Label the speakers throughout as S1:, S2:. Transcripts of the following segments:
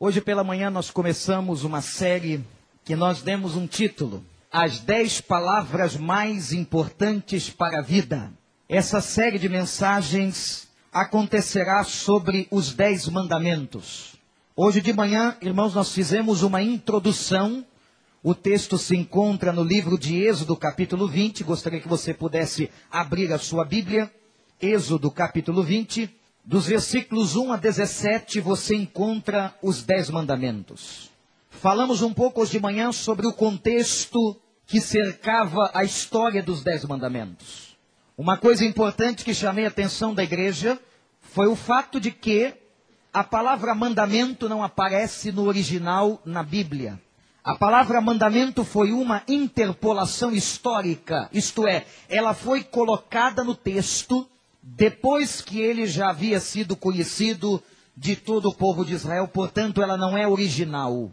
S1: Hoje pela manhã nós começamos uma série que nós demos um título: As 10 palavras mais importantes para a vida. Essa série de mensagens acontecerá sobre os 10 mandamentos. Hoje de manhã, irmãos, nós fizemos uma introdução. O texto se encontra no livro de Êxodo, capítulo 20. Gostaria que você pudesse abrir a sua Bíblia. Êxodo, capítulo 20. Dos versículos 1 a 17 você encontra os dez mandamentos. Falamos um pouco hoje de manhã sobre o contexto que cercava a história dos dez mandamentos. Uma coisa importante que chamei a atenção da igreja foi o fato de que a palavra mandamento não aparece no original na Bíblia. A palavra mandamento foi uma interpolação histórica, isto é, ela foi colocada no texto depois que ele já havia sido conhecido de todo o povo de Israel, portanto ela não é original.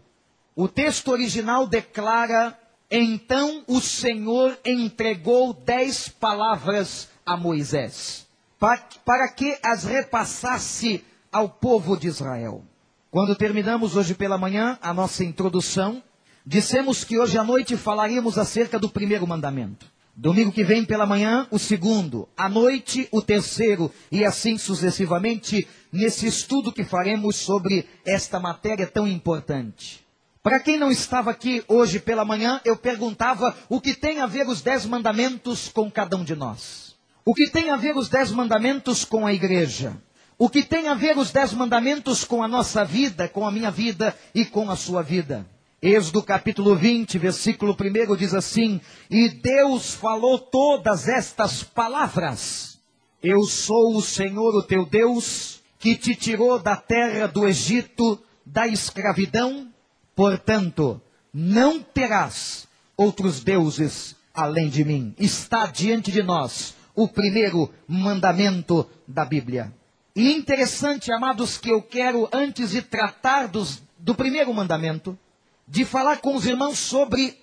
S1: O texto original declara: então o Senhor entregou dez palavras a Moisés, para, que as repassasse ao povo de Israel. Quando terminamos hoje pela manhã a nossa introdução, dissemos que hoje à noite falaríamos acerca do primeiro mandamento. Domingo que vem pela manhã, o segundo. À noite, o terceiro. E assim sucessivamente, nesse estudo que faremos sobre esta matéria tão importante. Para quem não estava aqui hoje pela manhã, eu perguntava o que tem a ver os dez mandamentos com cada um de nós. O que tem a ver os dez mandamentos com a igreja. O que tem a ver os dez mandamentos com a nossa vida, com a minha vida e com a sua vida. Êxodo capítulo 20, versículo 1 diz assim: E Deus falou todas estas palavras: Eu sou o Senhor, o teu Deus, que te tirou da terra do Egito, da escravidão. Portanto, não terás outros deuses além de mim. Está diante de nós o primeiro mandamento da Bíblia. E interessante, amados, que eu quero, antes de tratar dos, do primeiro mandamento, de falar com os irmãos sobre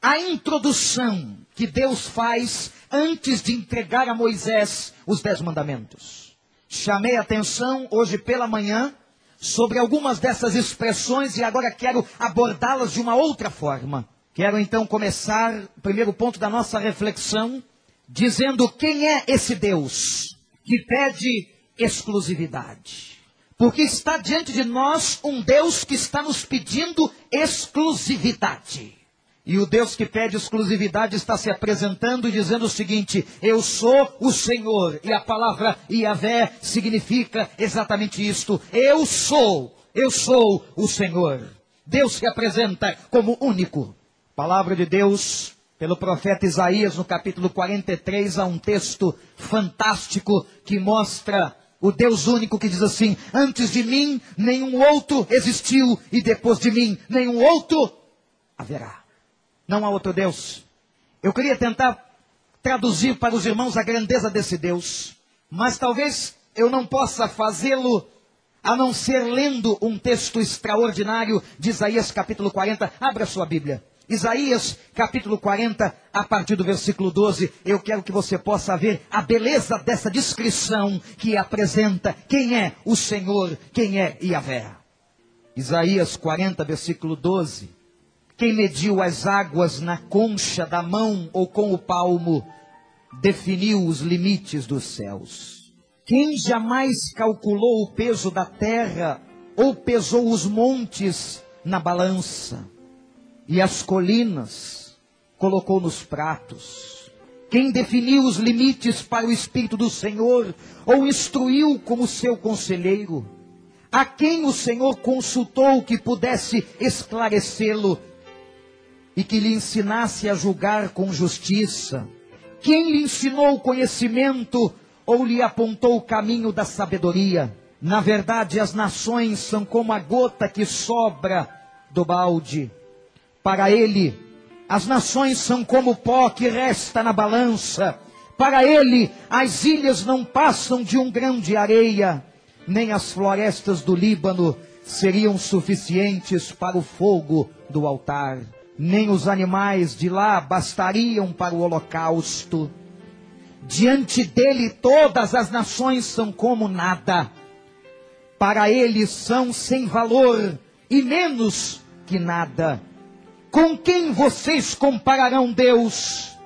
S1: a introdução que Deus faz antes de entregar a Moisés os Dez Mandamentos. Chamei a atenção hoje pela manhã sobre algumas dessas expressões e agora quero abordá-las de uma outra forma. Quero então começar o primeiro ponto da nossa reflexão dizendo quem é esse Deus que pede exclusividade. Porque está diante de nós um Deus que está nos pedindo exclusividade. E o Deus que pede exclusividade está se apresentando e dizendo o seguinte: Eu sou o Senhor. E a palavra Iavé significa exatamente isto: Eu sou, eu sou o Senhor. Deus se apresenta como único. Palavra de Deus, pelo profeta Isaías, no capítulo 43, há um texto fantástico que mostra o Deus único que diz assim: Antes de mim nenhum outro existiu, e depois de mim nenhum outro haverá. Não há outro Deus. Eu queria tentar traduzir para os irmãos a grandeza desse Deus, mas talvez eu não possa fazê-lo a não ser lendo um texto extraordinário de Isaías capítulo 40. Abra sua Bíblia. Isaías capítulo 40, a partir do versículo 12, eu quero que você possa ver a beleza dessa descrição que apresenta quem é o Senhor, quem é Yahvé. Isaías 40, versículo 12. Quem mediu as águas na concha da mão ou com o palmo, definiu os limites dos céus. Quem jamais calculou o peso da terra ou pesou os montes na balança? E as colinas colocou nos pratos. Quem definiu os limites para o Espírito do Senhor, ou instruiu como seu conselheiro? A quem o Senhor consultou que pudesse esclarecê-lo e que lhe ensinasse a julgar com justiça? Quem lhe ensinou o conhecimento ou lhe apontou o caminho da sabedoria? Na verdade, as nações são como a gota que sobra do balde para ele, as nações são como pó que resta na balança. Para ele, as ilhas não passam de um grão de areia, nem as florestas do Líbano seriam suficientes para o fogo do altar, nem os animais de lá bastariam para o holocausto. Diante dele, todas as nações são como nada. Para ele são sem valor e menos que nada. Com quem vocês compararão Deus?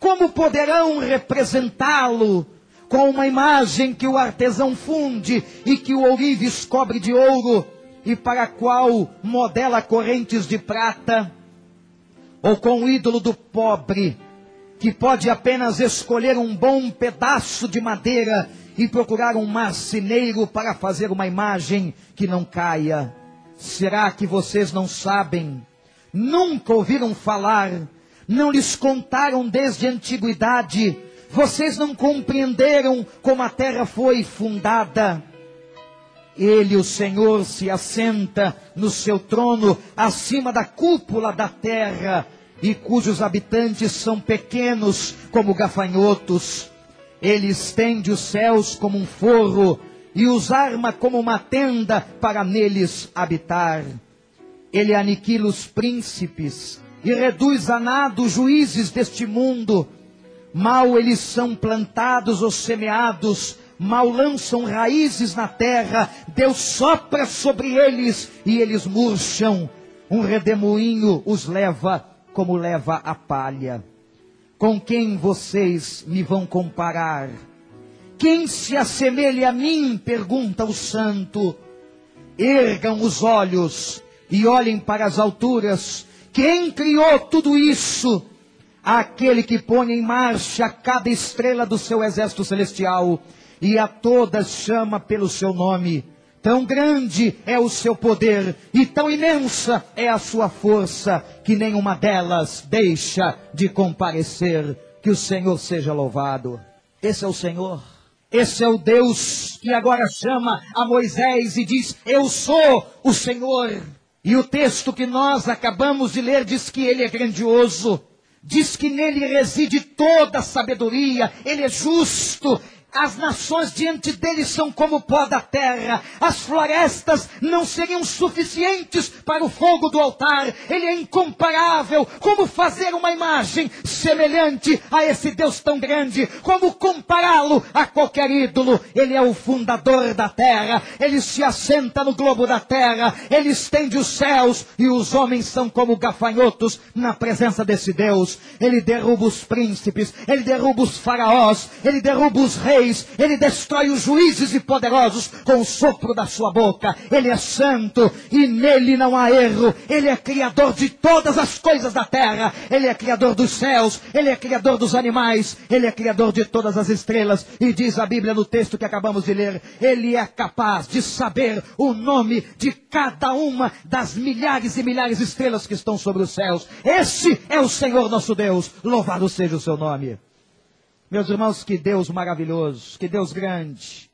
S1: Como poderão representá-lo com uma imagem que o artesão funde e que o ourives cobre de ouro e para a qual modela correntes de prata? Ou com o ídolo do pobre, que pode apenas escolher um bom pedaço de madeira e procurar um marceneiro para fazer uma imagem que não caia? Será que vocês não sabem? Nunca ouviram falar? Não lhes contaram desde a antiguidade? Vocês não compreenderam como a terra foi fundada? Ele, o Senhor, se assenta no seu trono acima da cúpula da terra e cujos habitantes são pequenos como gafanhotos. Ele estende os céus como um forro e os arma como uma tenda para neles habitar. Ele aniquila os príncipes e reduz a nada os juízes deste mundo. Mal eles são plantados ou semeados, mal lançam raízes na terra, Deus sopra sobre eles e eles murcham. Um redemoinho os leva como leva a palha. Com quem vocês me vão comparar? Quem se assemelha a mim? pergunta o santo. Ergam os olhos e olhem para as alturas. Quem criou tudo isso? Aquele que põe em marcha cada estrela do seu exército celestial e a todas chama pelo seu nome. Tão grande é o seu poder e tão imensa é a sua força que nenhuma delas deixa de comparecer. Que o Senhor seja louvado. Esse é o Senhor. Esse é o Deus que agora chama a Moisés e diz: Eu sou o Senhor. E o texto que nós acabamos de ler diz que ele é grandioso. Diz que nele reside toda a sabedoria, ele é justo, as nações diante dele são como pó da terra. As florestas não seriam suficientes para o fogo do altar. Ele é incomparável. Como fazer uma imagem semelhante a esse Deus tão grande? Como compará-lo a qualquer ídolo? Ele é o fundador da terra. Ele se assenta no globo da terra. Ele estende os céus e os homens são como gafanhotos na presença desse Deus. Ele derruba os príncipes. Ele derruba os faraós. Ele derruba os reis reis, ele destrói os juízes e poderosos com o sopro da sua boca. Ele é santo e nele não há erro. Ele é criador de todas as coisas da terra. Ele é criador dos céus, ele é criador dos animais, ele é criador de todas as estrelas. E diz a Bíblia no texto que acabamos de ler, ele é capaz de saber o nome de cada uma das milhares e milhares de estrelas que estão sobre os céus. Esse é o Senhor nosso Deus. Louvado seja o seu nome. Meus irmãos, que Deus maravilhoso, que Deus grande.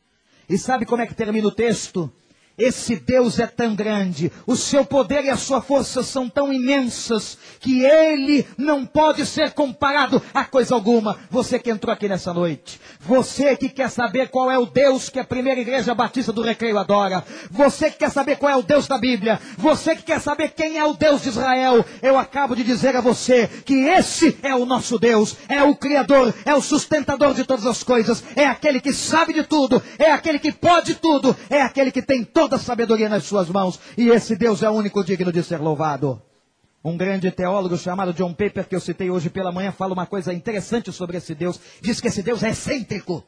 S1: E sabe como é que termina o texto? Esse Deus é tão grande, o seu poder e a sua força são tão imensas, que ele não pode ser comparado a coisa alguma. Você que entrou aqui nessa noite, você que quer saber qual é o Deus que a primeira igreja batista do recreio adora, você que quer saber qual é o Deus da Bíblia, você que quer saber quem é o Deus de Israel, eu acabo de dizer a você que esse é o nosso Deus, é o Criador, é o sustentador de todas as coisas, é aquele que sabe de tudo, é aquele que pode tudo, é aquele que tem todo toda a sabedoria nas suas mãos, e esse Deus é o único digno de ser louvado. Um grande teólogo chamado John Paper, que eu citei hoje pela manhã, fala uma coisa interessante sobre esse Deus. Diz que esse Deus é excêntrico.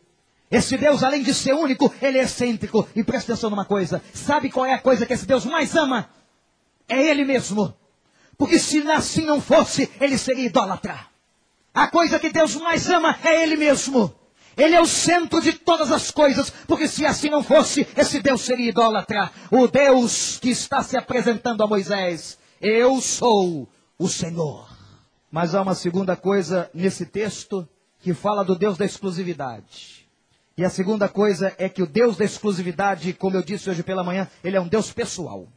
S1: Esse Deus, além de ser único, ele é excêntrico. E presta atenção numa coisa: sabe qual é a coisa que esse Deus mais ama? É Ele mesmo. Porque se assim não fosse, ele seria idólatra. A coisa que Deus mais ama é Ele mesmo. Ele é o centro de todas as coisas, porque se assim não fosse, esse Deus seria idólatra. O Deus que está se apresentando a Moisés. Eu sou o Senhor. Mas há uma segunda coisa nesse texto que fala do Deus da exclusividade. E a segunda coisa é que o Deus da exclusividade, como eu disse hoje pela manhã, ele é um Deus pessoal.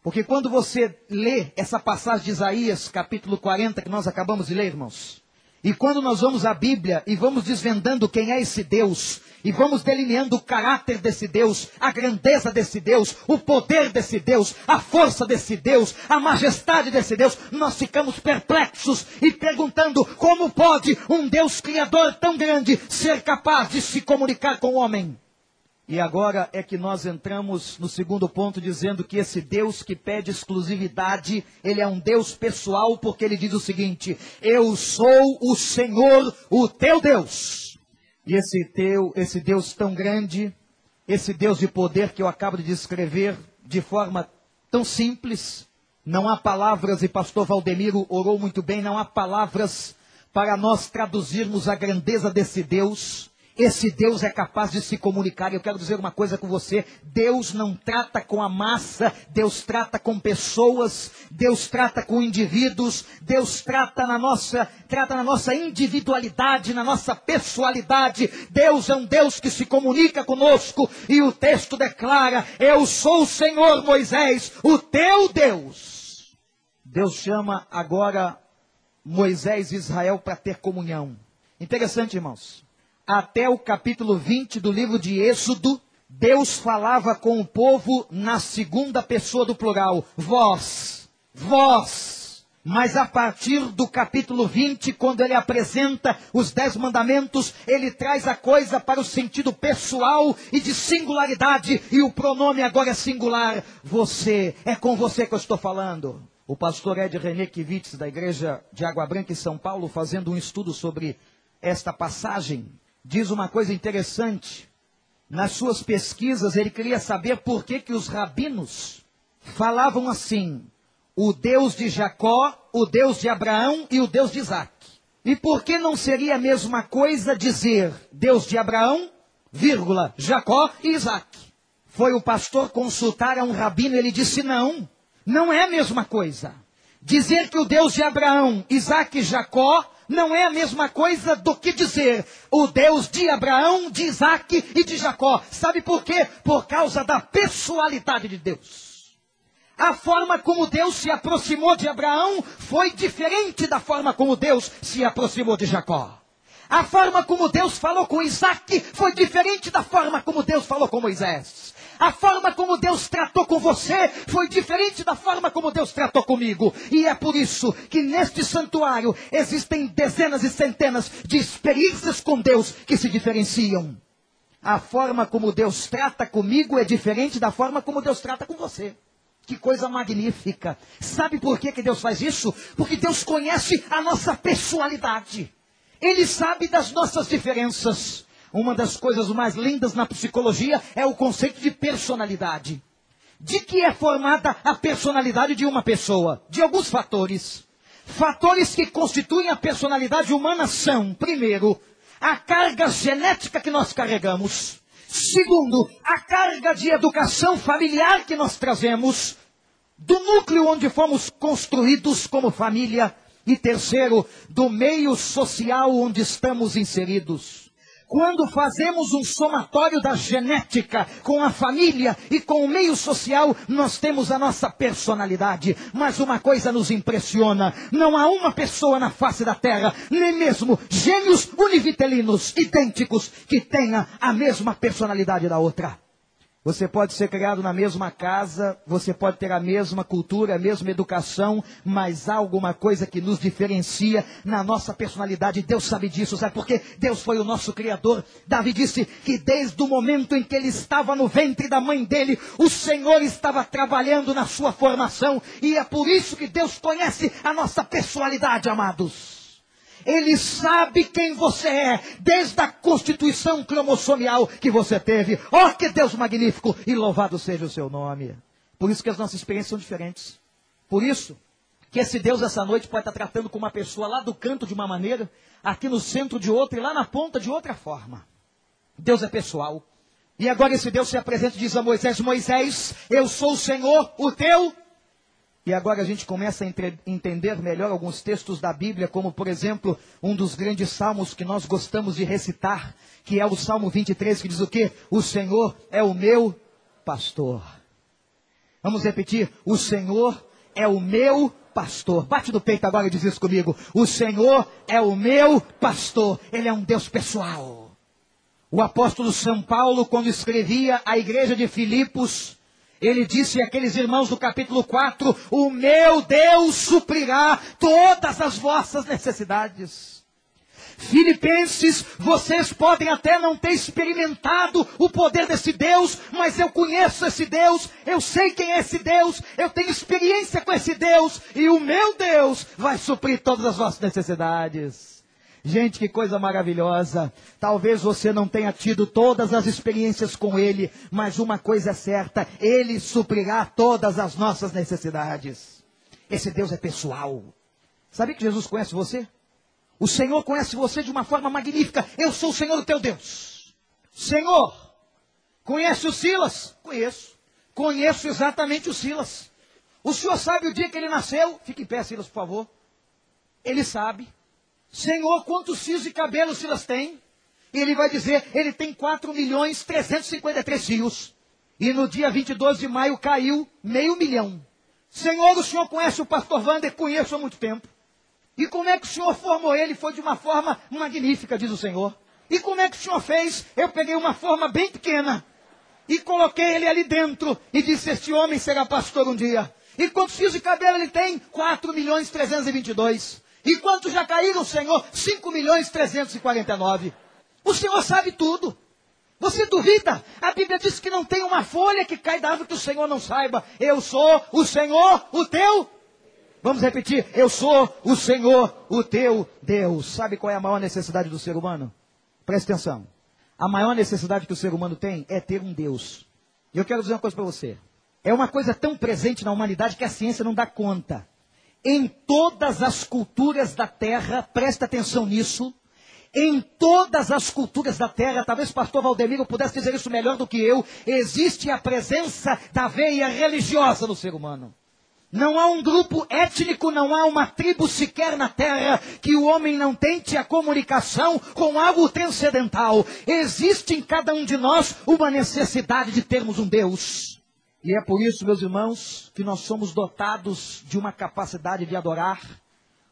S1: Porque quando você lê essa passagem de Isaías, capítulo 40, que nós acabamos de ler, irmãos, e quando nós vamos à Bíblia e vamos desvendando quem é esse Deus, e vamos delineando o caráter desse Deus, a grandeza desse Deus, o poder desse Deus, a força desse Deus, a majestade desse Deus, nós ficamos perplexos e perguntando como pode um Deus criador tão grande ser capaz de se comunicar com o homem? E agora é que nós entramos no segundo ponto dizendo que esse Deus que pede exclusividade, ele é um Deus pessoal, porque ele diz o seguinte: Eu sou o Senhor, o teu Deus. E esse teu, esse Deus tão grande, esse Deus de poder que eu acabo de descrever de forma tão simples, não há palavras, e pastor Valdemiro orou muito bem, não há palavras para nós traduzirmos a grandeza desse Deus esse Deus é capaz de se comunicar. Eu quero dizer uma coisa com você: Deus não trata com a massa, Deus trata com pessoas, Deus trata com indivíduos, Deus trata na nossa, trata na nossa individualidade, na nossa pessoalidade. Deus é um Deus que se comunica conosco e o texto declara: Eu sou o Senhor Moisés, o teu Deus. Deus chama agora Moisés e Israel para ter comunhão. Interessante, irmãos até o capítulo 20 do livro de Êxodo, Deus falava com o povo na segunda pessoa do plural, vós, vós. Mas a partir do capítulo 20, quando ele apresenta os dez mandamentos, ele traz a coisa para o sentido pessoal e de singularidade, e o pronome agora é singular. Você, é com você que eu estou falando. O pastor Ed René Kivitz, da igreja de Água Branca em São Paulo, fazendo um estudo sobre esta passagem, diz uma coisa interessante. Nas suas pesquisas, ele queria saber por que, que os rabinos falavam assim: o Deus de Jacó, o Deus de Abraão e o Deus de Isaac. E por que não seria a mesma coisa dizer Deus de Abraão, vírgula, Jacó e Isaac? Foi o pastor consultar a um rabino ele disse: não, não é a mesma coisa. Dizer que o Deus de Abraão, Isaac e Jacó não é a mesma coisa do que dizer o Deus de Abraão, de Isaac e de Jacó. Sabe por quê? Por causa da pessoalidade de Deus. A forma como Deus se aproximou de Abraão foi diferente da forma como Deus se aproximou de Jacó. A forma como Deus falou com Isaac foi diferente da forma como Deus falou com Moisés. A forma como Deus tratou com você foi diferente da forma como Deus tratou comigo. E é por isso que neste santuário existem dezenas e centenas de experiências com Deus que se diferenciam. A forma como Deus trata comigo é diferente da forma como Deus trata com você. Que coisa magnífica. Sabe por que, que Deus faz isso? Porque Deus conhece a nossa pessoalidade. Ele sabe das nossas diferenças. Uma das coisas mais lindas na psicologia é o conceito de personalidade. De que é formada a personalidade de uma pessoa? De alguns fatores. Fatores que constituem a personalidade humana são, primeiro, a carga genética que nós carregamos. Segundo, a carga de educação familiar que nós trazemos, do núcleo onde fomos construídos como família. E terceiro, do meio social onde estamos inseridos. Quando fazemos um somatório da genética com a família e com o meio social, nós temos a nossa personalidade. Mas uma coisa nos impressiona: não há uma pessoa na face da terra, nem mesmo gênios univitelinos idênticos, que tenha a mesma personalidade da outra. Você pode ser criado na mesma casa, você pode ter a mesma cultura, a mesma educação, mas há alguma coisa que nos diferencia na nossa personalidade. Deus sabe disso, sabe por quê? Deus foi o nosso Criador. Davi disse que desde o momento em que ele estava no ventre da mãe dele, o Senhor estava trabalhando na sua formação, e é por isso que Deus conhece a nossa personalidade, amados. Ele sabe quem você é, desde a constituição cromossomial que você teve. Oh, que Deus magnífico! E louvado seja o seu nome. Por isso que as nossas experiências são diferentes. Por isso que esse Deus essa noite pode estar tratando com uma pessoa lá do canto de uma maneira, aqui no centro de outra e lá na ponta de outra forma. Deus é pessoal. E agora esse Deus se apresenta e diz a Moisés: Moisés, eu sou o Senhor, o teu e agora a gente começa a entre, entender melhor alguns textos da Bíblia, como por exemplo, um dos grandes salmos que nós gostamos de recitar, que é o Salmo 23, que diz o quê? O Senhor é o meu pastor. Vamos repetir: O Senhor é o meu pastor. Bate no peito agora e diz isso comigo. O Senhor é o meu pastor. Ele é um Deus pessoal. O apóstolo São Paulo, quando escrevia a igreja de Filipos, ele disse àqueles irmãos do capítulo 4: O meu Deus suprirá todas as vossas necessidades. Filipenses, vocês podem até não ter experimentado o poder desse Deus, mas eu conheço esse Deus, eu sei quem é esse Deus, eu tenho experiência com esse Deus, e o meu Deus vai suprir todas as vossas necessidades. Gente, que coisa maravilhosa. Talvez você não tenha tido todas as experiências com Ele, mas uma coisa é certa: Ele suprirá todas as nossas necessidades. Esse Deus é pessoal. Sabe que Jesus conhece você? O Senhor conhece você de uma forma magnífica. Eu sou o Senhor, teu Deus. Senhor, conhece o Silas? Conheço. Conheço exatamente o Silas. O Senhor sabe o dia que ele nasceu? Fique em pé, Silas, por favor. Ele sabe. Senhor, quantos fios de cabelo Silas tem? E ele vai dizer, ele tem 4 milhões 353 fios. E no dia 22 de maio caiu meio milhão. Senhor, o senhor conhece o pastor Wander? Conheço há muito tempo. E como é que o Senhor formou ele? Foi de uma forma magnífica, diz o Senhor. E como é que o Senhor fez? Eu peguei uma forma bem pequena e coloquei ele ali dentro e disse: Este homem será pastor um dia. E quantos fios de cabelo ele tem? 4 milhões 322. E quantos já caíram, Senhor? 5 milhões 349. O Senhor sabe tudo. Você duvida? A Bíblia diz que não tem uma folha que cai da árvore que o Senhor não saiba. Eu sou o Senhor, o teu Vamos repetir: Eu sou o Senhor, o teu Deus. Sabe qual é a maior necessidade do ser humano? Preste atenção. A maior necessidade que o ser humano tem é ter um Deus. E eu quero dizer uma coisa para você. É uma coisa tão presente na humanidade que a ciência não dá conta. Em todas as culturas da terra, presta atenção nisso, em todas as culturas da terra, talvez o pastor Valdemiro pudesse dizer isso melhor do que eu, existe a presença da veia religiosa no ser humano. Não há um grupo étnico, não há uma tribo sequer na terra que o homem não tente a comunicação com algo transcendental. Existe em cada um de nós uma necessidade de termos um Deus. E é por isso, meus irmãos, que nós somos dotados de uma capacidade de adorar,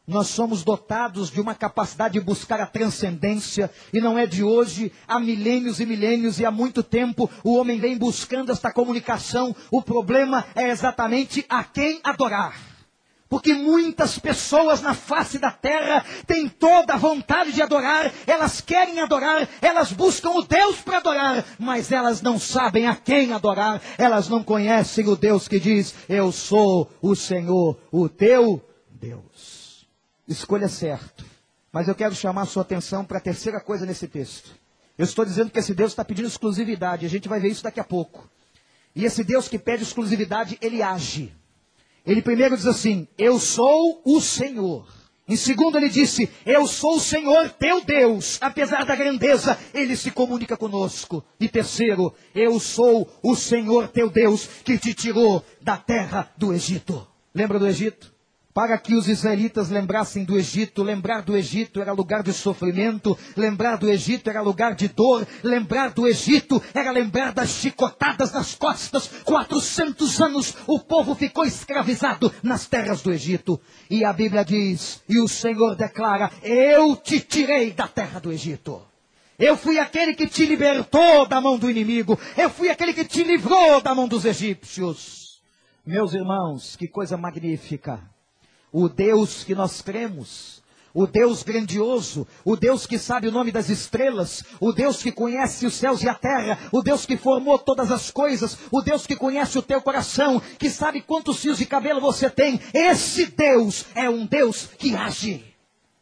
S1: nós somos dotados de uma capacidade de buscar a transcendência, e não é de hoje, há milênios e milênios, e há muito tempo o homem vem buscando esta comunicação. O problema é exatamente a quem adorar. Porque muitas pessoas na face da terra têm toda a vontade de adorar, elas querem adorar, elas buscam o Deus para adorar, mas elas não sabem a quem adorar, elas não conhecem o Deus que diz: Eu sou o Senhor, o teu Deus. Escolha certo. Mas eu quero chamar a sua atenção para a terceira coisa nesse texto. Eu estou dizendo que esse Deus está pedindo exclusividade. A gente vai ver isso daqui a pouco. E esse Deus que pede exclusividade, ele age. Ele primeiro diz assim: Eu sou o Senhor. Em segundo, ele disse: Eu sou o Senhor teu Deus. Apesar da grandeza, ele se comunica conosco. E terceiro, eu sou o Senhor teu Deus que te tirou da terra do Egito. Lembra do Egito? Para que os israelitas lembrassem do Egito. Lembrar do Egito era lugar de sofrimento, lembrar do Egito era lugar de dor, lembrar do Egito era lembrar das chicotadas nas costas. 400 anos o povo ficou escravizado nas terras do Egito. E a Bíblia diz, e o Senhor declara: Eu te tirei da terra do Egito. Eu fui aquele que te libertou da mão do inimigo. Eu fui aquele que te livrou da mão dos egípcios. Meus irmãos, que coisa magnífica o Deus que nós cremos, o Deus grandioso, o Deus que sabe o nome das estrelas, o Deus que conhece os céus e a terra, o Deus que formou todas as coisas, o Deus que conhece o teu coração, que sabe quantos fios de cabelo você tem. Esse Deus é um Deus que age.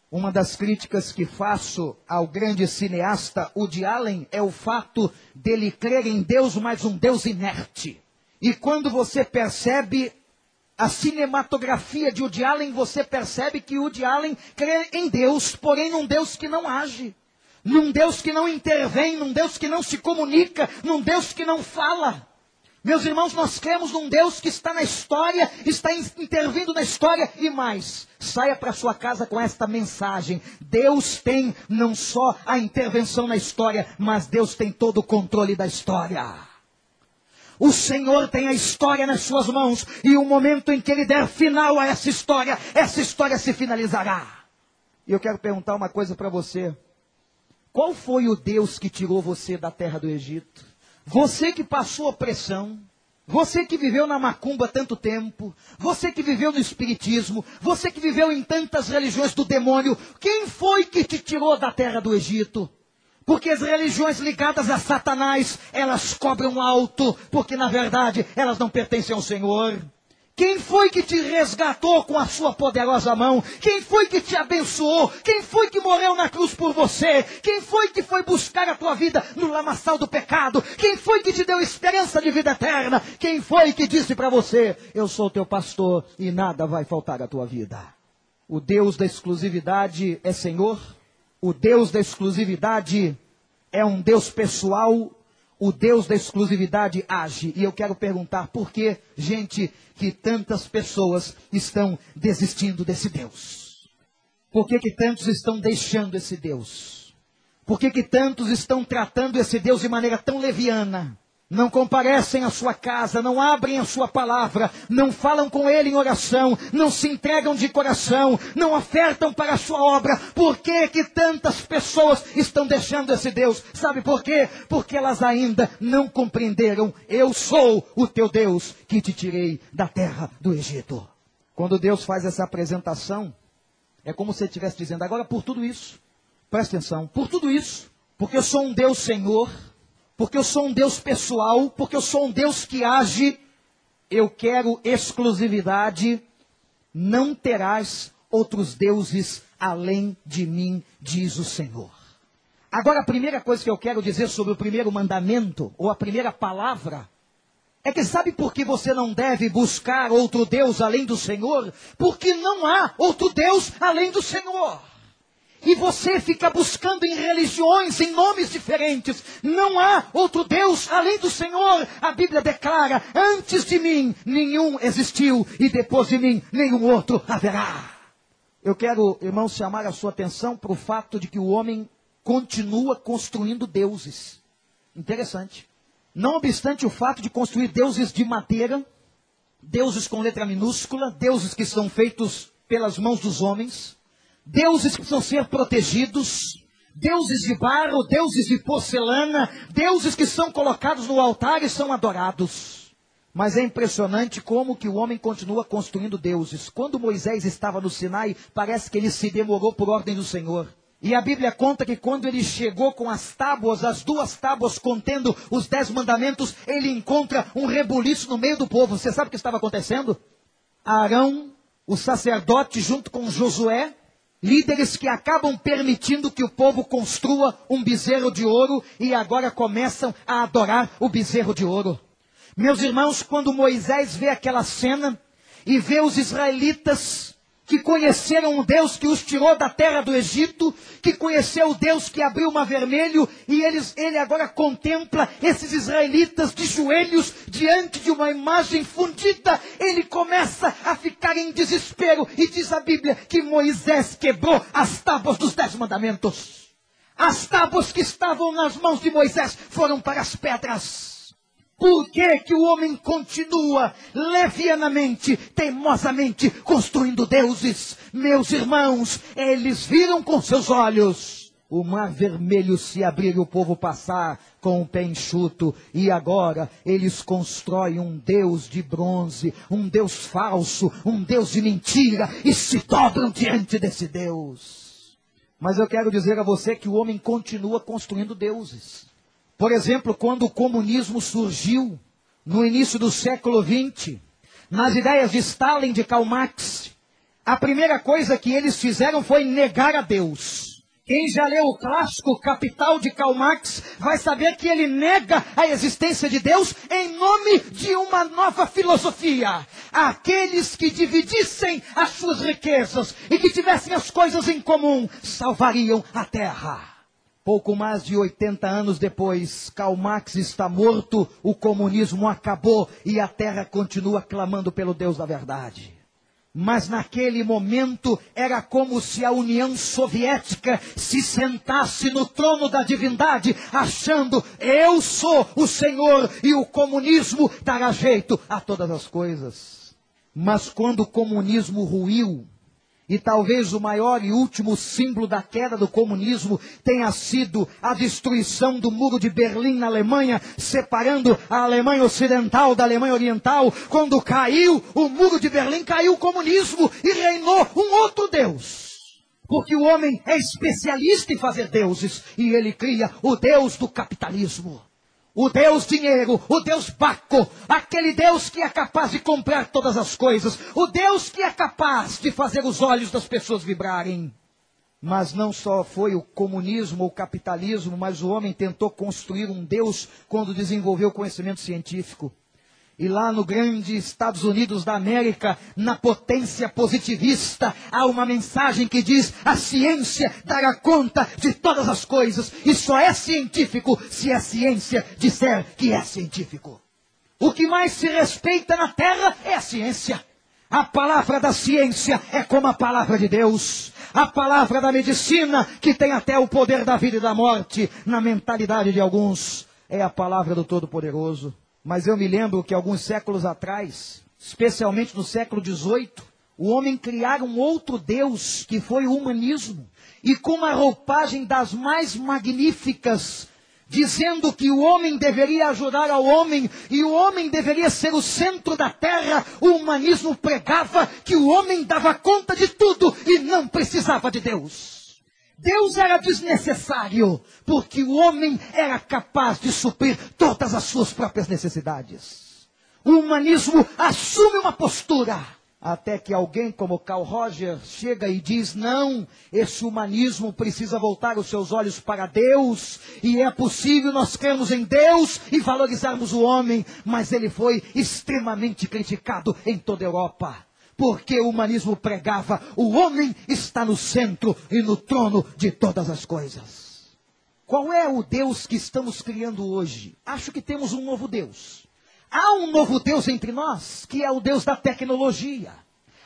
S1: Uma das críticas que faço ao grande cineasta Woody Allen é o fato dele crer em Deus, mas um Deus inerte. E quando você percebe a cinematografia de Woody Allen, você percebe que Woody Allen crê em Deus, porém num Deus que não age, num Deus que não intervém, num Deus que não se comunica, num Deus que não fala. Meus irmãos, nós cremos num Deus que está na história, está intervindo na história e mais. Saia para sua casa com esta mensagem. Deus tem não só a intervenção na história, mas Deus tem todo o controle da história. O Senhor tem a história nas suas mãos e o momento em que Ele der final a essa história, essa história se finalizará. E eu quero perguntar uma coisa para você. Qual foi o Deus que tirou você da terra do Egito? Você que passou opressão, Você que viveu na macumba tanto tempo, você que viveu no espiritismo, você que viveu em tantas religiões do demônio, quem foi que te tirou da terra do Egito? Porque as religiões ligadas a Satanás, elas cobram alto, porque na verdade elas não pertencem ao Senhor. Quem foi que te resgatou com a sua poderosa mão? Quem foi que te abençoou? Quem foi que morreu na cruz por você? Quem foi que foi buscar a tua vida no lamaçal do pecado? Quem foi que te deu esperança de vida eterna? Quem foi que disse para você: Eu sou teu pastor e nada vai faltar à tua vida? O Deus da exclusividade é Senhor? O Deus da exclusividade é um Deus pessoal o Deus da exclusividade age. E eu quero perguntar por que, gente, que tantas pessoas estão desistindo desse Deus? Por que, que tantos estão deixando esse Deus? Por que, que tantos estão tratando esse Deus de maneira tão leviana? Não comparecem à sua casa, não abrem a sua palavra, não falam com ele em oração, não se entregam de coração, não ofertam para a sua obra. Por que que tantas pessoas estão deixando esse Deus? Sabe por quê? Porque elas ainda não compreenderam. Eu sou o teu Deus que te tirei da terra do Egito. Quando Deus faz essa apresentação, é como se ele estivesse dizendo, agora por tudo isso, presta atenção, por tudo isso, porque eu sou um Deus Senhor, porque eu sou um Deus pessoal, porque eu sou um Deus que age, eu quero exclusividade, não terás outros deuses além de mim, diz o Senhor. Agora, a primeira coisa que eu quero dizer sobre o primeiro mandamento, ou a primeira palavra, é que sabe por que você não deve buscar outro Deus além do Senhor? Porque não há outro Deus além do Senhor. E você fica buscando em religiões, em nomes diferentes. Não há outro Deus além do Senhor. A Bíblia declara: antes de mim nenhum existiu, e depois de mim nenhum outro haverá. Eu quero, irmãos, chamar a sua atenção para o fato de que o homem continua construindo deuses. Interessante. Não obstante o fato de construir deuses de madeira, deuses com letra minúscula, deuses que são feitos pelas mãos dos homens, deuses que precisam ser protegidos, deuses de barro, deuses de porcelana, deuses que são colocados no altar e são adorados. Mas é impressionante como que o homem continua construindo deuses. Quando Moisés estava no Sinai, parece que ele se demorou por ordem do Senhor. E a Bíblia conta que quando ele chegou com as tábuas, as duas tábuas contendo os dez mandamentos, ele encontra um rebuliço no meio do povo. Você sabe o que estava acontecendo? Arão, o sacerdote, junto com Josué, Líderes que acabam permitindo que o povo construa um bezerro de ouro e agora começam a adorar o bezerro de ouro. Meus irmãos, quando Moisés vê aquela cena e vê os israelitas que conheceram o Deus que os tirou da terra do Egito, que conheceu o Deus que abriu o mar vermelho, e eles, ele agora contempla esses israelitas de joelhos diante de uma imagem fundida, ele começa a ficar em desespero, e diz a Bíblia que Moisés quebrou as tábuas dos dez mandamentos. As tábuas que estavam nas mãos de Moisés foram para as pedras. Por que, que o homem continua levianamente, teimosamente construindo deuses? Meus irmãos, eles viram com seus olhos o mar vermelho se abrir e o povo passar com o pé enxuto. E agora eles constroem um Deus de bronze, um Deus falso, um Deus de mentira e se dobram diante desse Deus. Mas eu quero dizer a você que o homem continua construindo deuses. Por exemplo, quando o comunismo surgiu, no início do século XX, nas ideias de Stalin, de Karl Marx, a primeira coisa que eles fizeram foi negar a Deus. Quem já leu o clássico Capital de Karl Marx vai saber que ele nega a existência de Deus em nome de uma nova filosofia. Aqueles que dividissem as suas riquezas e que tivessem as coisas em comum salvariam a terra. Pouco mais de 80 anos depois, Karl Marx está morto, o comunismo acabou e a terra continua clamando pelo Deus da verdade. Mas naquele momento era como se a União Soviética se sentasse no trono da divindade, achando eu sou o Senhor e o comunismo dará jeito a todas as coisas. Mas quando o comunismo ruiu, E talvez o maior e último símbolo da queda do comunismo tenha sido a destruição do muro de Berlim na Alemanha, separando a Alemanha Ocidental da Alemanha Oriental. Quando caiu o muro de Berlim, caiu o comunismo e reinou um outro Deus. Porque o homem é especialista em fazer deuses e ele cria o Deus do capitalismo. O Deus dinheiro, o Deus Baco, aquele Deus que é capaz de comprar todas as coisas, o Deus que é capaz de fazer os olhos das pessoas vibrarem. Mas não só foi o comunismo ou o capitalismo, mas o homem tentou construir um Deus quando desenvolveu o conhecimento científico. E lá no grande Estados Unidos da América, na potência positivista, há uma mensagem que diz: a ciência dará conta de todas as coisas, e só é científico se a ciência disser que é científico. O que mais se respeita na Terra é a ciência. A palavra da ciência é como a palavra de Deus. A palavra da medicina, que tem até o poder da vida e da morte, na mentalidade de alguns, é a palavra do Todo-Poderoso. Mas eu me lembro que alguns séculos atrás, especialmente no século XVIII, o homem criara um outro Deus, que foi o humanismo, e com uma roupagem das mais magníficas, dizendo que o homem deveria ajudar ao homem e o homem deveria ser o centro da terra, o humanismo pregava que o homem dava conta de tudo e não precisava de Deus. Deus era desnecessário, porque o homem era capaz de suprir todas as suas próprias necessidades. O humanismo assume uma postura, até que alguém como Carl Roger chega e diz: não, esse humanismo precisa voltar os seus olhos para Deus, e é possível nós crermos em Deus e valorizarmos o homem, mas ele foi extremamente criticado em toda a Europa porque o humanismo pregava: o homem está no centro e no trono de todas as coisas. Qual é o Deus que estamos criando hoje? Acho que temos um novo Deus. Há um novo Deus entre nós, que é o Deus da tecnologia.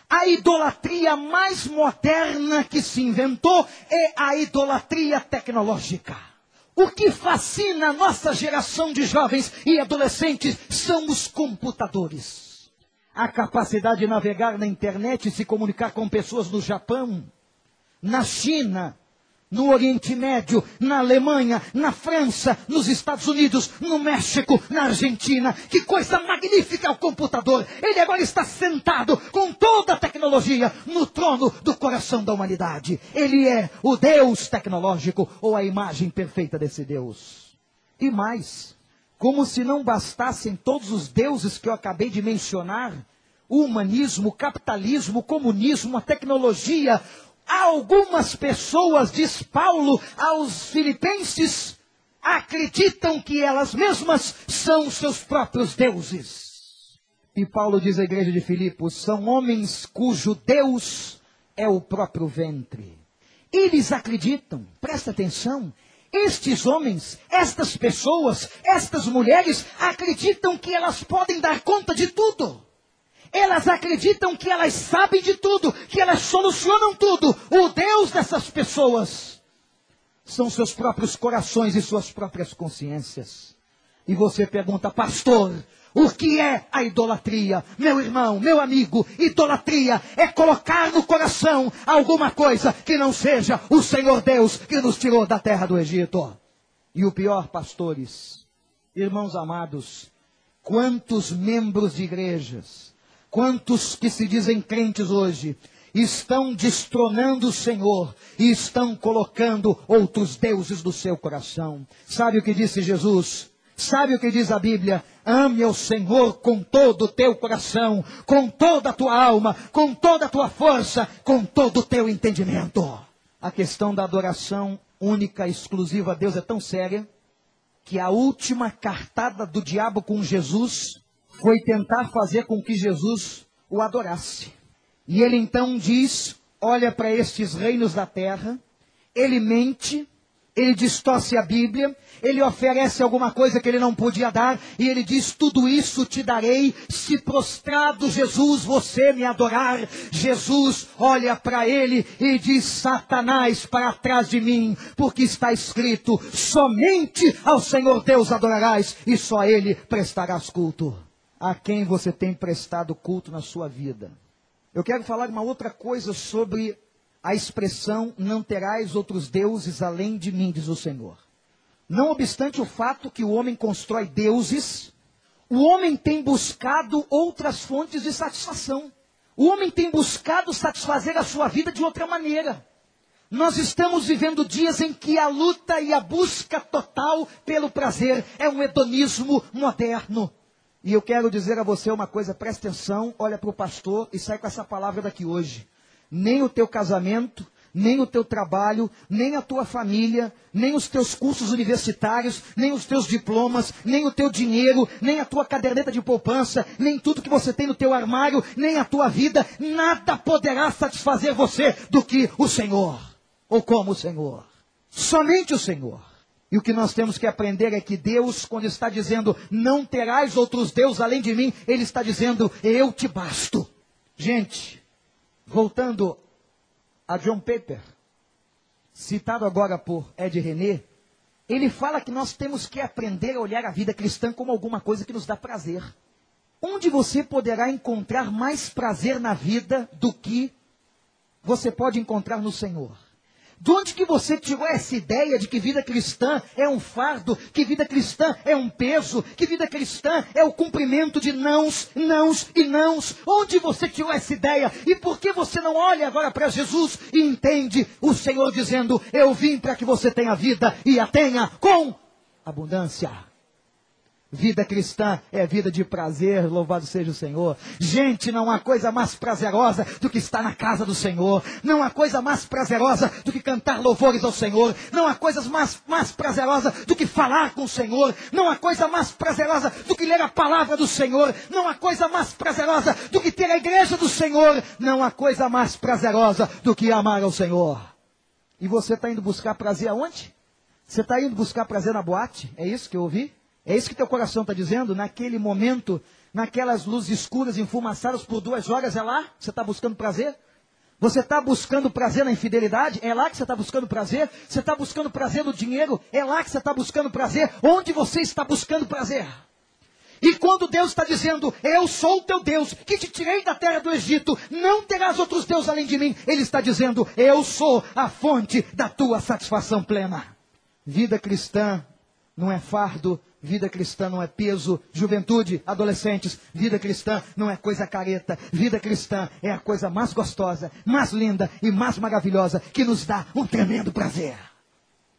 S1: A idolatria mais moderna que se inventou é a idolatria tecnológica. O que fascina a nossa geração de jovens e adolescentes são os computadores a capacidade de navegar na internet e se comunicar com pessoas no Japão, na China, no Oriente Médio, na Alemanha, na França, nos Estados Unidos, no México, na Argentina. Que coisa magnífica é o computador! Ele agora está sentado com toda a tecnologia no trono do coração da humanidade. Ele é o Deus tecnológico ou a imagem perfeita desse Deus. E mais, como se não bastassem todos os deuses que eu acabei de mencionar, o humanismo, o capitalismo, o comunismo, a tecnologia, algumas pessoas, diz Paulo aos filipenses, acreditam que elas mesmas são seus próprios deuses. E Paulo diz à igreja de Filipos: são homens cujo Deus é o próprio ventre. Eles acreditam, presta atenção, estes homens, estas pessoas, estas mulheres acreditam que elas podem dar conta de tudo. Elas acreditam que elas sabem de tudo, que elas solucionam tudo. O Deus dessas pessoas são seus próprios corações e suas próprias consciências. E você pergunta, pastor, o que é a idolatria? Meu irmão, meu amigo, idolatria é colocar no coração alguma coisa que não seja o Senhor Deus que nos tirou da terra do Egito. E o pior, pastores, irmãos amados, quantos membros de igrejas, quantos que se dizem crentes hoje, estão destronando o Senhor e estão colocando outros deuses no seu coração. Sabe o que disse Jesus? Sabe o que diz a Bíblia? Ame ao Senhor com todo o teu coração, com toda a tua alma, com toda a tua força, com todo o teu entendimento. A questão da adoração única, exclusiva a Deus é tão séria que a última cartada do diabo com Jesus foi tentar fazer com que Jesus o adorasse. E ele então diz: olha para estes reinos da terra, ele mente, ele distorce a Bíblia, ele oferece alguma coisa que ele não podia dar, e ele diz: Tudo isso te darei, se prostrado Jesus você me adorar. Jesus olha para ele e diz: Satanás, para trás de mim, porque está escrito: Somente ao Senhor Deus adorarás, e só a ele prestarás culto. A quem você tem prestado culto na sua vida? Eu quero falar uma outra coisa sobre a expressão não terás outros deuses além de mim, diz o Senhor. Não obstante o fato que o homem constrói deuses, o homem tem buscado outras fontes de satisfação. O homem tem buscado satisfazer a sua vida de outra maneira. Nós estamos vivendo dias em que a luta e a busca total pelo prazer é um hedonismo moderno. E eu quero dizer a você uma coisa, presta atenção, olha para o pastor e sai com essa palavra daqui hoje. Nem o teu casamento, nem o teu trabalho, nem a tua família, nem os teus cursos universitários, nem os teus diplomas, nem o teu dinheiro, nem a tua caderneta de poupança, nem tudo que você tem no teu armário, nem a tua vida, nada poderá satisfazer você do que o Senhor, ou como o Senhor. Somente o Senhor. E o que nós temos que aprender é que Deus, quando está dizendo, não terás outros deuses além de mim, Ele está dizendo, eu te basto. Gente, voltando a John Paper, citado agora por Ed René, ele fala que nós temos que aprender a olhar a vida cristã como alguma coisa que nos dá prazer. Onde você poderá encontrar mais prazer na vida do que você pode encontrar no Senhor? De onde que você tirou essa ideia de que vida cristã é um fardo, que vida cristã é um peso, que vida cristã é o cumprimento de nãos, nãos e nãos? Onde você tirou essa ideia? E por que você não olha agora para Jesus e entende o Senhor dizendo: Eu vim para que você tenha vida e a tenha com abundância? Vida cristã é vida de prazer, louvado seja o Senhor. Gente, não há coisa mais prazerosa do que estar na casa do Senhor. Não há coisa mais prazerosa do que cantar louvores ao Senhor. Não há coisa mais, mais prazerosa do que falar com o Senhor. Não há coisa mais prazerosa do que ler a palavra do Senhor. Não há coisa mais prazerosa do que ter a igreja do Senhor. Não há coisa mais prazerosa do que amar ao Senhor. E você está indo buscar prazer aonde? Você está indo buscar prazer na boate? É isso que eu ouvi? É isso que teu coração está dizendo? Naquele momento, naquelas luzes escuras, enfumaçadas por duas horas, é lá? Você está buscando prazer? Você está buscando prazer na infidelidade? É lá que você está buscando prazer? Você está buscando prazer no dinheiro? É lá que você está buscando prazer? Onde você está buscando prazer? E quando Deus está dizendo, eu sou o teu Deus, que te tirei da terra do Egito, não terás outros deuses além de mim, Ele está dizendo, eu sou a fonte da tua satisfação plena. Vida cristã não é fardo, vida cristã não é peso, juventude, adolescentes, vida cristã não é coisa careta, vida cristã é a coisa mais gostosa, mais linda e mais maravilhosa que nos dá um tremendo prazer.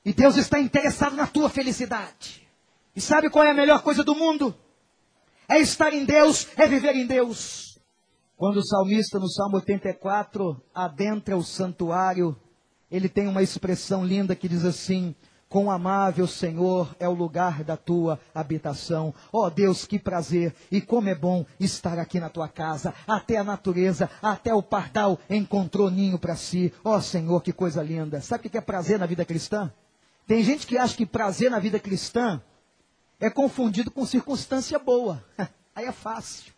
S1: E Deus está interessado na tua felicidade. E sabe qual é a melhor coisa do mundo? É estar em Deus, é viver em Deus. Quando o salmista no Salmo 84 adentra o santuário, ele tem uma expressão linda que diz assim: Quão amável, Senhor, é o lugar da tua habitação. Ó oh, Deus, que prazer e como é bom estar aqui na tua casa. Até a natureza, até o pardal encontrou ninho para si. Ó oh, Senhor, que coisa linda. Sabe o que é prazer na vida cristã? Tem gente que acha que prazer na vida cristã é confundido com circunstância boa. Aí é fácil.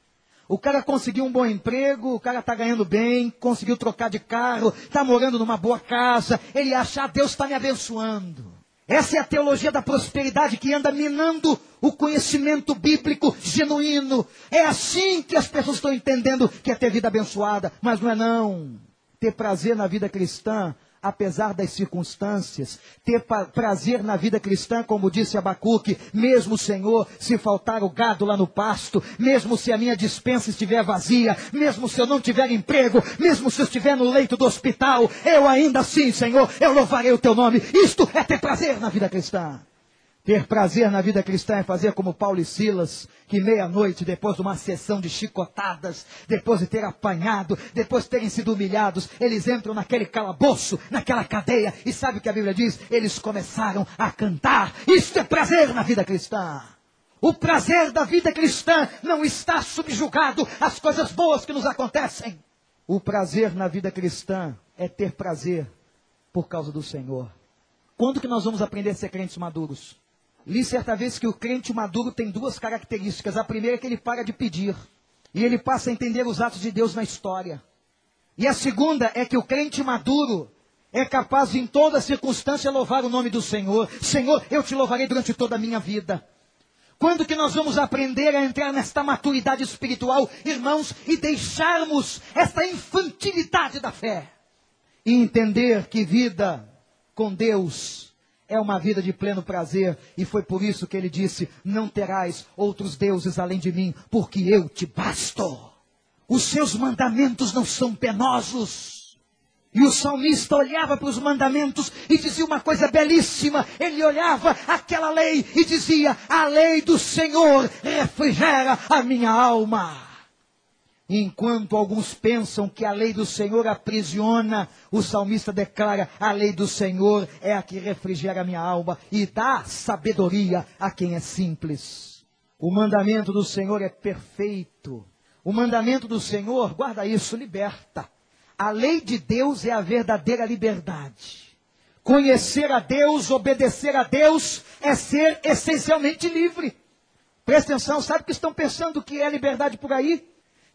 S1: O cara conseguiu um bom emprego, o cara está ganhando bem, conseguiu trocar de carro, está morando numa boa casa, ele acha, ah, Deus está me abençoando. Essa é a teologia da prosperidade que anda minando o conhecimento bíblico genuíno. É assim que as pessoas estão entendendo que é ter vida abençoada, mas não é não. Ter prazer na vida cristã apesar das circunstâncias, ter prazer na vida cristã, como disse Abacuque, mesmo Senhor, se faltar o gado lá no pasto, mesmo se a minha dispensa estiver vazia, mesmo se eu não tiver emprego, mesmo se eu estiver no leito do hospital, eu ainda assim, Senhor, eu louvarei o teu nome. Isto é ter prazer na vida cristã. Ter prazer na vida cristã é fazer como Paulo e Silas, que meia-noite, depois de uma sessão de chicotadas, depois de ter apanhado, depois de terem sido humilhados, eles entram naquele calabouço, naquela cadeia, e sabe o que a Bíblia diz? Eles começaram a cantar. Isto é prazer na vida cristã. O prazer da vida cristã não está subjugado às coisas boas que nos acontecem. O prazer na vida cristã é ter prazer por causa do Senhor. Quando que nós vamos aprender a ser crentes maduros? Li certa vez que o crente maduro tem duas características. A primeira é que ele para de pedir. E ele passa a entender os atos de Deus na história. E a segunda é que o crente maduro é capaz em toda circunstância louvar o nome do Senhor. Senhor, eu te louvarei durante toda a minha vida. Quando que nós vamos aprender a entrar nesta maturidade espiritual, irmãos, e deixarmos esta infantilidade da fé? E entender que vida com Deus é uma vida de pleno prazer, e foi por isso que ele disse: Não terás outros deuses além de mim, porque eu te basto. Os seus mandamentos não são penosos. E o salmista olhava para os mandamentos e dizia uma coisa belíssima. Ele olhava aquela lei e dizia: A lei do Senhor refrigera a minha alma. Enquanto alguns pensam que a lei do Senhor aprisiona, o salmista declara: a lei do Senhor é a que refrigera a minha alma e dá sabedoria a quem é simples. O mandamento do Senhor é perfeito. O mandamento do Senhor, guarda isso, liberta. A lei de Deus é a verdadeira liberdade. Conhecer a Deus, obedecer a Deus, é ser essencialmente livre. Presta atenção, sabe o que estão pensando que é liberdade por aí?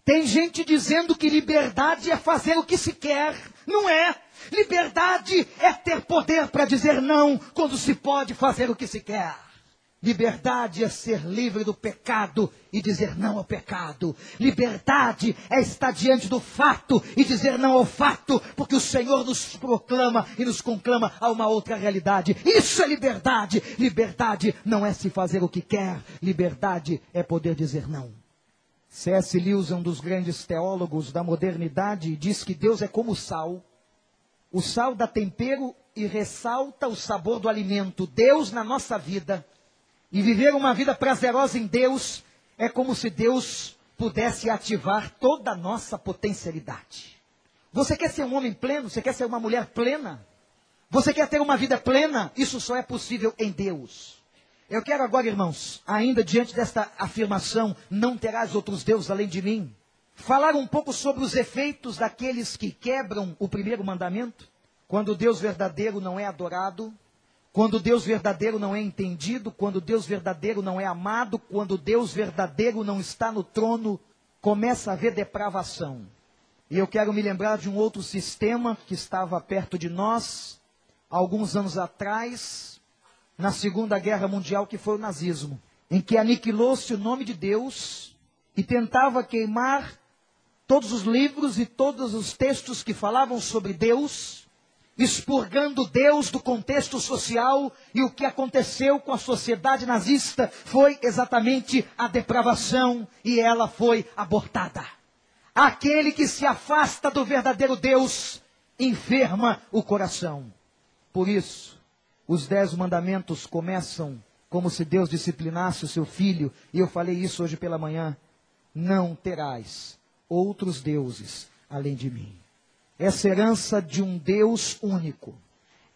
S1: Tem gente dizendo que liberdade é fazer o que se quer. Não é. Liberdade é ter poder para dizer não quando se pode fazer o que se quer. Liberdade é ser livre do pecado e dizer não ao pecado. Liberdade é estar diante do fato e dizer não ao fato, porque o Senhor nos proclama e nos conclama a uma outra realidade. Isso é liberdade. Liberdade não é se fazer o que quer. Liberdade é poder dizer não. C.S. Lewis é um dos grandes teólogos da modernidade diz que Deus é como o sal. O sal dá tempero e ressalta o sabor do alimento. Deus na nossa vida e viver uma vida prazerosa em Deus é como se Deus pudesse ativar toda a nossa potencialidade. Você quer ser um homem pleno? Você quer ser uma mulher plena? Você quer ter uma vida plena? Isso só é possível em Deus. Eu quero agora, irmãos, ainda diante desta afirmação, não terás outros deuses além de mim, falar um pouco sobre os efeitos daqueles que quebram o primeiro mandamento. Quando o Deus verdadeiro não é adorado, quando o Deus verdadeiro não é entendido, quando o Deus verdadeiro não é amado, quando o Deus verdadeiro não está no trono, começa a haver depravação. E eu quero me lembrar de um outro sistema que estava perto de nós, alguns anos atrás, na Segunda Guerra Mundial, que foi o nazismo, em que aniquilou-se o nome de Deus e tentava queimar todos os livros e todos os textos que falavam sobre Deus, expurgando Deus do contexto social, e o que aconteceu com a sociedade nazista foi exatamente a depravação, e ela foi abortada. Aquele que se afasta do verdadeiro Deus enferma o coração. Por isso, os dez mandamentos começam como se Deus disciplinasse o seu filho, e eu falei isso hoje pela manhã. Não terás outros deuses além de mim. Essa herança de um Deus único,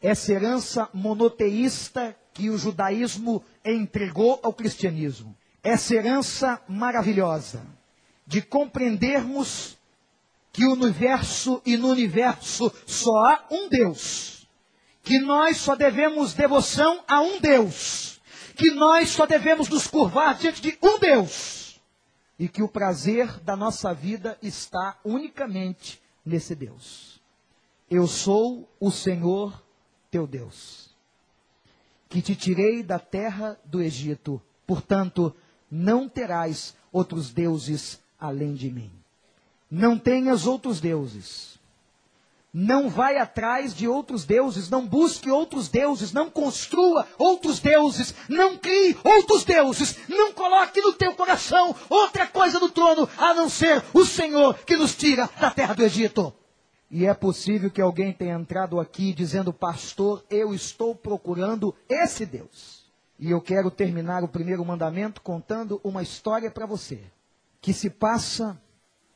S1: essa herança monoteísta que o judaísmo entregou ao cristianismo, essa herança maravilhosa de compreendermos que o universo e no universo só há um Deus que nós só devemos devoção a um Deus, que nós só devemos nos curvar diante de um Deus, e que o prazer da nossa vida está unicamente nesse Deus. Eu sou o Senhor teu Deus, que te tirei da terra do Egito, portanto, não terás outros deuses além de mim. Não tenhas outros deuses não vai atrás de outros deuses, não busque outros deuses, não construa outros deuses, não crie outros deuses, não coloque no teu coração outra coisa no trono, a não ser o Senhor que nos tira da terra do Egito. E é possível que alguém tenha entrado aqui dizendo, pastor, eu estou procurando esse Deus. E eu quero terminar o primeiro mandamento contando uma história para você, que se passa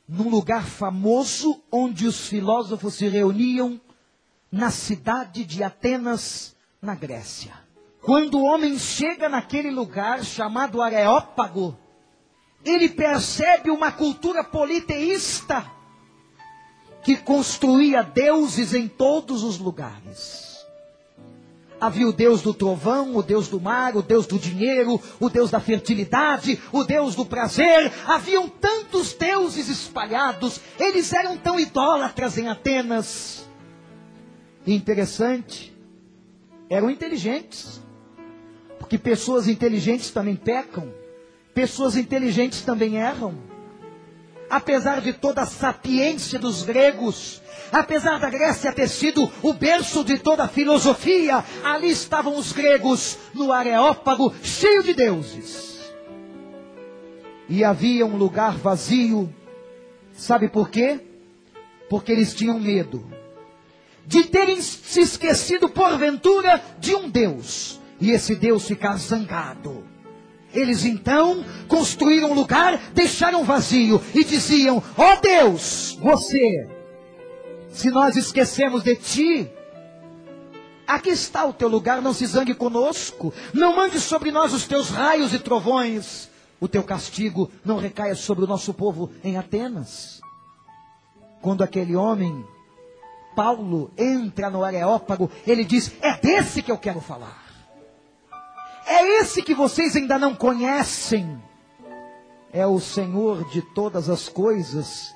S1: num lugar famoso onde os filósofos se reuniam, na cidade de Atenas, na Grécia. Quando o homem chega naquele lugar chamado Areópago, ele percebe uma cultura politeísta que construía deuses em todos os lugares. Havia o Deus do trovão, o Deus do mar, o Deus do dinheiro, o Deus da fertilidade, o Deus do prazer. Haviam tantos deuses espalhados. Eles eram tão idólatras em Atenas. Interessante, eram inteligentes. Porque pessoas inteligentes também pecam. Pessoas inteligentes também erram. Apesar de toda a sapiência dos gregos, apesar da Grécia ter sido o berço de toda a filosofia, ali estavam os gregos no Areópago, cheio de deuses. E havia um lugar vazio. Sabe por quê? Porque eles tinham medo de terem se esquecido porventura de um Deus e esse Deus ficar zangado. Eles então construíram um lugar, deixaram vazio e diziam: Ó oh Deus, você, se nós esquecemos de ti, aqui está o teu lugar, não se zangue conosco, não mande sobre nós os teus raios e trovões, o teu castigo não recaia sobre o nosso povo em Atenas. Quando aquele homem Paulo entra no Areópago, ele diz: É desse que eu quero falar. É esse que vocês ainda não conhecem. É o Senhor de todas as coisas,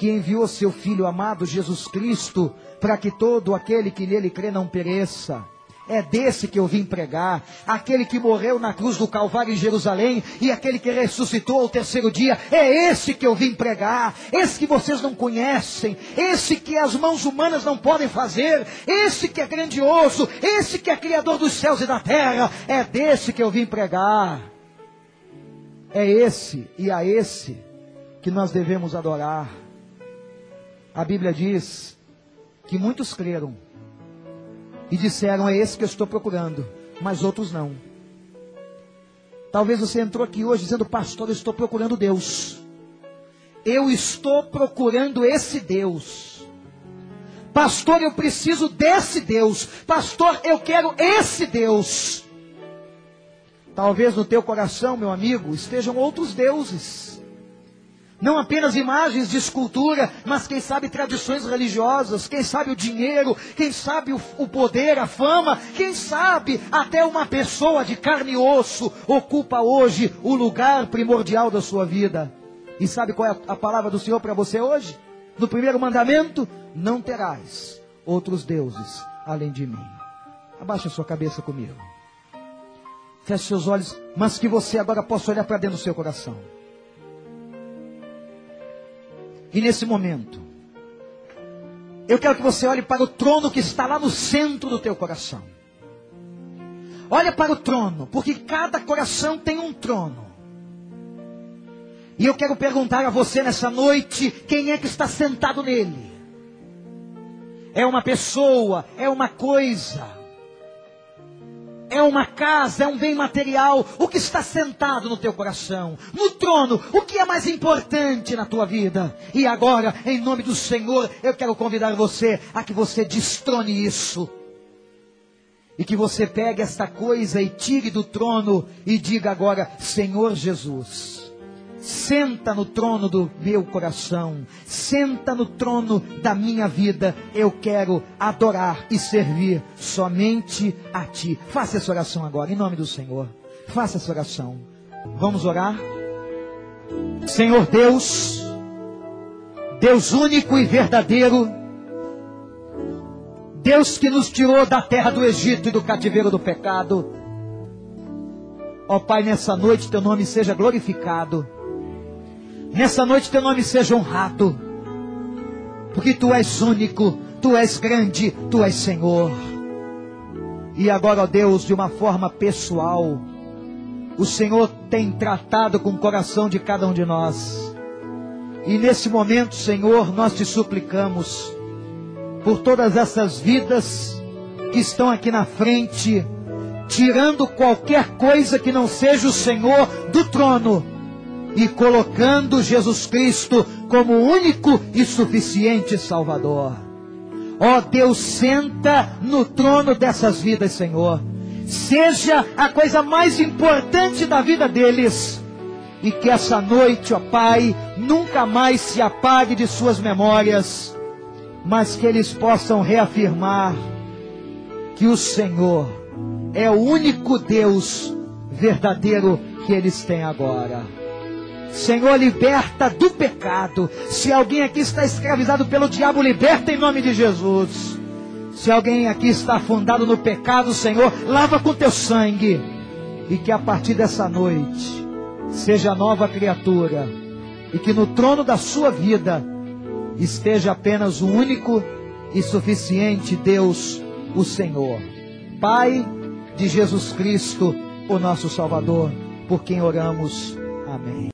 S1: que enviou seu Filho amado Jesus Cristo, para que todo aquele que nele crê não pereça. É desse que eu vim pregar, aquele que morreu na cruz do Calvário em Jerusalém e aquele que ressuscitou ao terceiro dia, é esse que eu vim pregar, esse que vocês não conhecem, esse que as mãos humanas não podem fazer, esse que é grandioso, esse que é criador dos céus e da terra, é desse que eu vim pregar. É esse e a esse que nós devemos adorar. A Bíblia diz que muitos creram e disseram: É esse que eu estou procurando, mas outros não. Talvez você entrou aqui hoje dizendo: Pastor, eu estou procurando Deus. Eu estou procurando esse Deus. Pastor, eu preciso desse Deus. Pastor, eu quero esse Deus. Talvez no teu coração, meu amigo, estejam outros deuses. Não apenas imagens de escultura, mas quem sabe tradições religiosas, quem sabe o dinheiro, quem sabe o, o, poder, a fama, quem sabe até uma pessoa de carne e osso ocupa hoje o lugar primordial da sua vida. E sabe qual é a, palavra do Senhor para você hoje? No primeiro mandamento: não terás outros deuses além de mim. Abaixa sua cabeça comigo. Feche seus olhos, mas que você agora possa olhar para dentro do seu coração. E nesse momento, eu quero que você olhe para o trono que está lá no centro do teu coração. Olha para o trono, porque cada coração tem um trono. E eu quero perguntar a você nessa noite: quem é que está sentado nele? É uma pessoa, é uma coisa, é uma casa, é um bem material. O que está sentado no teu coração? No trono, o que é mais importante na tua vida? E agora, em nome do Senhor, eu quero convidar você a que você destrone isso. E que você pegue esta coisa e tire do trono e diga agora: Senhor Jesus Senta no trono do meu coração, senta no trono da minha vida. Eu quero adorar e servir somente a Ti. Faça essa oração agora, em nome do Senhor. Faça essa oração. Vamos orar? Senhor Deus, Deus único e verdadeiro, Deus que nos tirou da terra do Egito e do cativeiro do pecado. Ó Pai, nessa noite teu nome seja glorificado. Nessa noite teu nome seja honrado, porque tu és único, tu és grande, tu és Senhor. E agora, ó Deus, de uma forma pessoal, o Senhor tem tratado com o coração de cada um de nós. E nesse momento, Senhor, nós te suplicamos por todas essas vidas que estão aqui na frente, tirando qualquer coisa que não seja o Senhor do trono e colocando Jesus Cristo como único e suficiente Salvador. Ó oh, Deus, senta no trono dessas vidas, Senhor. Seja a coisa mais importante da vida deles. E que essa noite, ó oh Pai, nunca mais se apague de suas memórias, mas que eles possam reafirmar que o Senhor é o único Deus verdadeiro que eles têm agora. Senhor, liberta do pecado. Se alguém aqui está escravizado pelo diabo, liberta em nome de Jesus. Se alguém aqui está afundado no pecado, Senhor, lava com teu sangue. E que a partir dessa noite seja nova criatura. E que no trono da sua vida esteja apenas o único e suficiente Deus, o Senhor. Pai de Jesus Cristo, o nosso Salvador, por quem oramos. Amém.